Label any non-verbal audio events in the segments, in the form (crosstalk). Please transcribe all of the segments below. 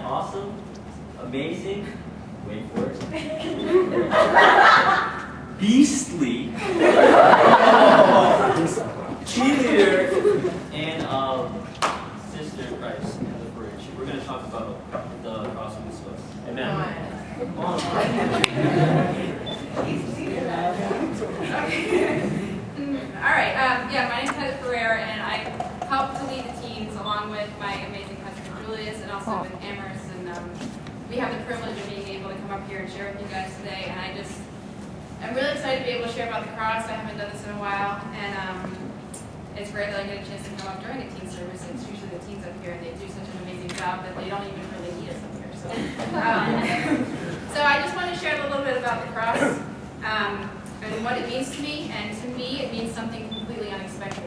awesome, amazing, wait for it, (laughs) beastly cheerleader and um, sister Christ in the bridge. We're going to talk about the cross of Jesus. Amen. All right. Um, yeah, my name is Heather Ferrer, and I help to lead the teams along with my amazing husband And Amherst. And um, we have the privilege of being able to come up here and share with you guys today. And I just, I'm really excited to be able to share about the cross. I haven't done this in a while, and um, it's great that I get a chance to come up during a teen service. It's usually the teens up here, and they do such an amazing job that they don't even really need us up here. So, um, (laughs) so I just want to share a little bit about the cross. Um, and what it means to me, and to me, it means something completely unexpected.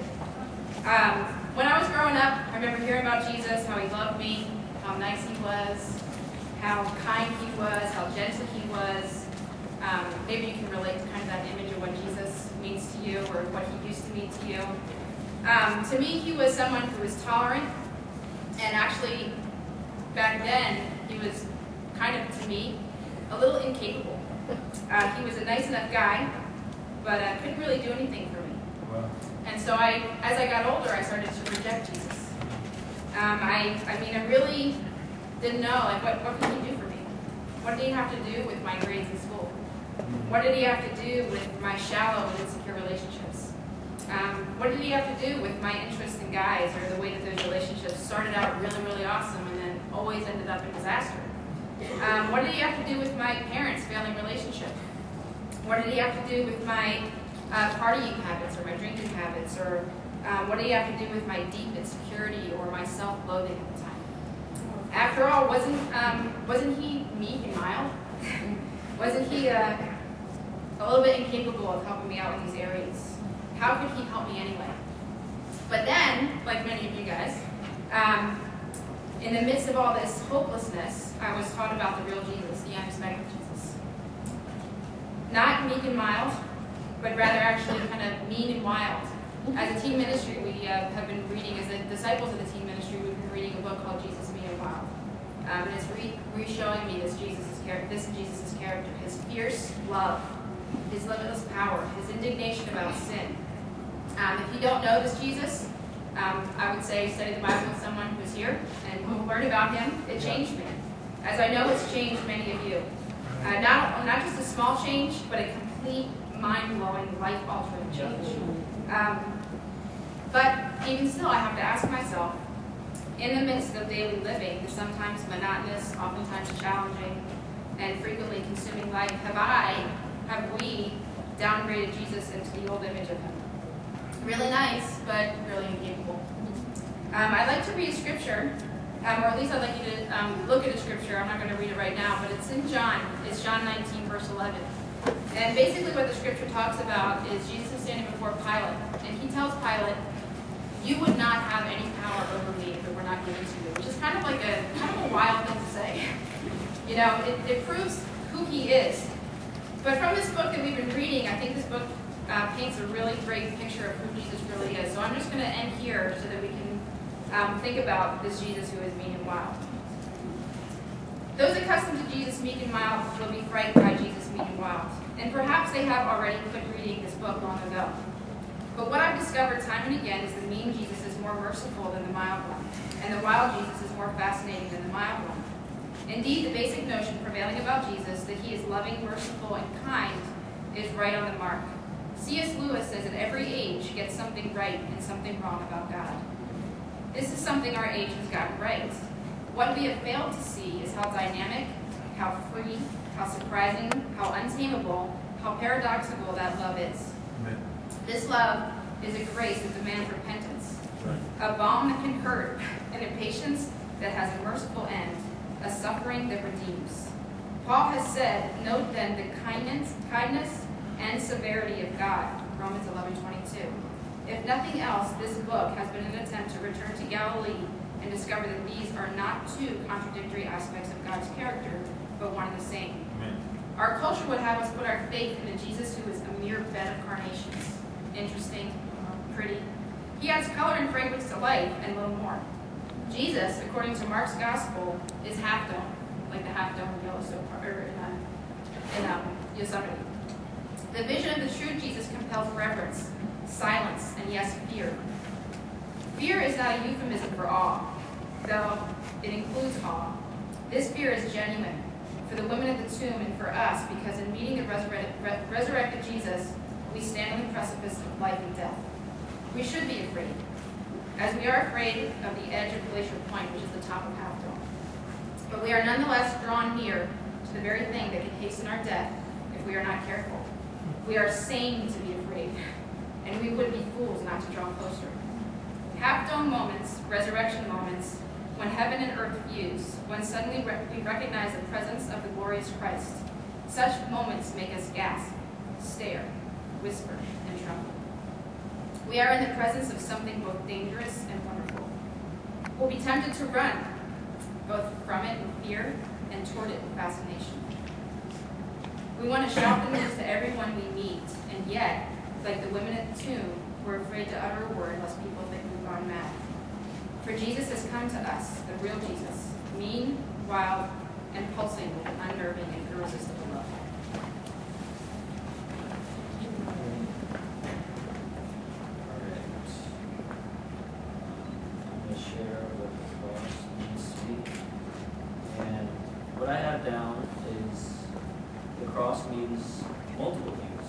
Um, when I was growing up, I remember hearing about Jesus, how he loved me, how nice he was, how kind he was, how gentle he was. Um, maybe you can relate to kind of that image of what Jesus means to you or what he used to mean to you. Um, to me, he was someone who was tolerant, and actually, back then, he was kind of, to me, a little incapable. Uh, he was a nice enough guy, but uh, couldn't really do anything for me. Wow. And so I, as I got older, I started to reject Jesus. Um, I, I mean, I really didn't know, like, what, what could he do for me? What did he have to do with my grades in school? What did he have to do with my shallow and insecure relationships? Um, what did he have to do with my interest in guys or the way that those relationships started out really, really awesome and then always ended up in disaster? Um, what did he have to do with my parents' failing relationship? What did he have to do with my uh, partying habits or my drinking habits? Or um, what did he have to do with my deep insecurity or my self-loathing at the time? After all, wasn't um, wasn't he meek and mild? (laughs) wasn't he uh, a little bit incapable of helping me out in these areas? How could he help me anyway? But then, like many of you guys, um, in the midst of all this hopelessness, I was taught about the real Jesus, the unexpected Jesus. Not meek and mild, but rather actually kind of mean and wild. As a teen ministry, we uh, have been reading, as the disciples of the teen ministry, we've been reading a book called Jesus, Mean and Wild. Um, and it's re- re-showing me this Jesus' character, this Jesus' character, his fierce love, his limitless power, his indignation about sin. Um, if you don't know this Jesus, um, I would say study the Bible with someone who's here and we'll learn about him. It changed me. As I know it's changed many of you. Uh, not, not just a small change, but a complete, mind-blowing, life-altering change. Um, but even still, I have to ask myself, in the midst of daily living, the sometimes monotonous, oftentimes challenging, and frequently consuming life, have I, have we downgraded Jesus into the old image of him? Really nice, but really incapable. Um, I'd like to read a scripture, um, or at least I'd like you to um, look at a scripture. I'm not going to read it right now, but it's in John. It's John 19, verse 11. And basically what the scripture talks about is Jesus is standing before Pilate, and he tells Pilate, you would not have any power over me if it were not given to you, which is kind of like a kind of a wild thing to say. (laughs) You know, it, it proves who he is. But from this book that we've been reading, I think this book uh, paints a really great picture of who Jesus really is. So I'm just going to end here so that we can um, think about this Jesus who is meek and wild. Those accustomed to Jesus meek and mild will be frightened by Jesus And perhaps they have already quit reading this book long ago. But what I've discovered time and again is the mean Jesus is more merciful than the mild one, and the wild Jesus is more fascinating than the mild one. Indeed, the basic notion prevailing about Jesus, that he is loving, merciful, and kind, is right on the mark. C.S. Lewis says that every age gets something right and something wrong about God. This is something our age has gotten right. What we have failed to see is how dynamic, how free, how surprising, how untamable, how paradoxical that love is. Amen. This love is a grace that demands repentance, Right. a balm that can hurt, and a patience that has a merciful end, a suffering that redeems. Paul has said, note then the kindness, kindness and severity of God, Romans 11, 22. If nothing else, this book has been an attempt to return to Galilee and discover that these are not two contradictory aspects of God's character, but one and the same. Amen. Our culture would have us put our faith in a Jesus who is a mere bed of carnations. Interesting, pretty. He adds color and fragrance to life and little more. Jesus, according to Mark's gospel, is half dome, like the half dome in Yellowstone, or uh, in um, Yosemite. The vision of the true Jesus compels reverence, silence, and yes, fear. Fear is not a euphemism for awe, though it includes awe. This fear is genuine for the women at the tomb and for us because in meeting the resurrected, re- resurrected Jesus, we stand on the precipice of life and death. We should be afraid, as we are afraid of the edge of Glacier Point, which is the top of Half Dome. But we are nonetheless drawn near to the very thing that can hasten our death if we are not careful. We are sane to be afraid, and we would be fools not to draw closer. Half dome moments, resurrection moments, when heaven and earth fuse, when suddenly we recognize the presence of the glorious Christ. Such moments make us gasp, stare, whisper, and tremble. We are in the presence of something both dangerous and wonderful. We'll be tempted to run, both from it in fear and toward it in fascination. We want to shout the news to everyone we meet, and yet, like the women at the tomb, we're afraid to utter a word lest people think we've gone mad. For Jesus has come to us, the real Jesus, mean, wild, and pulsing with an unnerving and irresistible love. Alright. I'm gonna share the cross means. And what I have down is the cross means multiple things.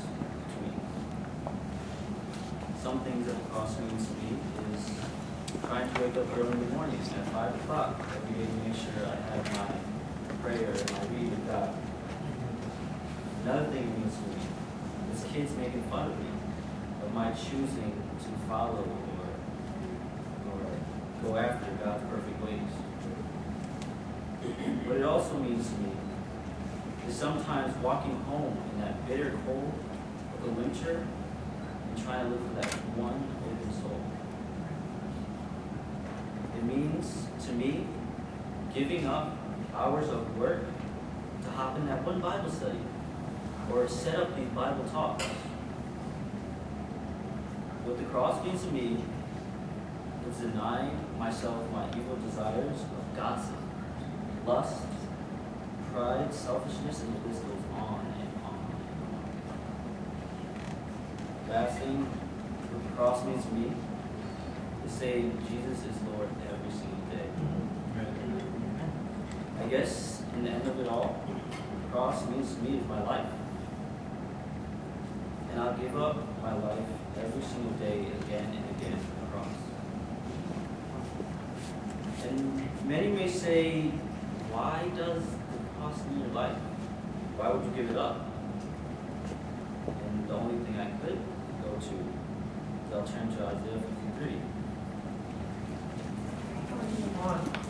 Some things that the cross means to me is trying to wake up early in the morning at five o'clock every day to make sure I have my prayer and my read of God. Another thing it means to me is kids making fun of me of my choosing to follow or, or go after God's perfect ways. What it also means to me is sometimes walking home in that bitter cold of the winter and trying to look for that one open soul. Means to me giving up hours of work to hop in that one Bible study or set up these Bible talks. What the cross means to me is denying myself my evil desires of gossip, lust, pride, selfishness, and the list goes on and on and on. Last thing, what the cross means to me is saying Jesus is Lord every single day. I guess in the end of it all, the cross means to me is my life. And I'll give up my life every single day again and again for the cross. And many may say, why does the cross mean your life? Why would you give it up? And the only thing I could go to is I'll turn to Isaiah 53. Thank you.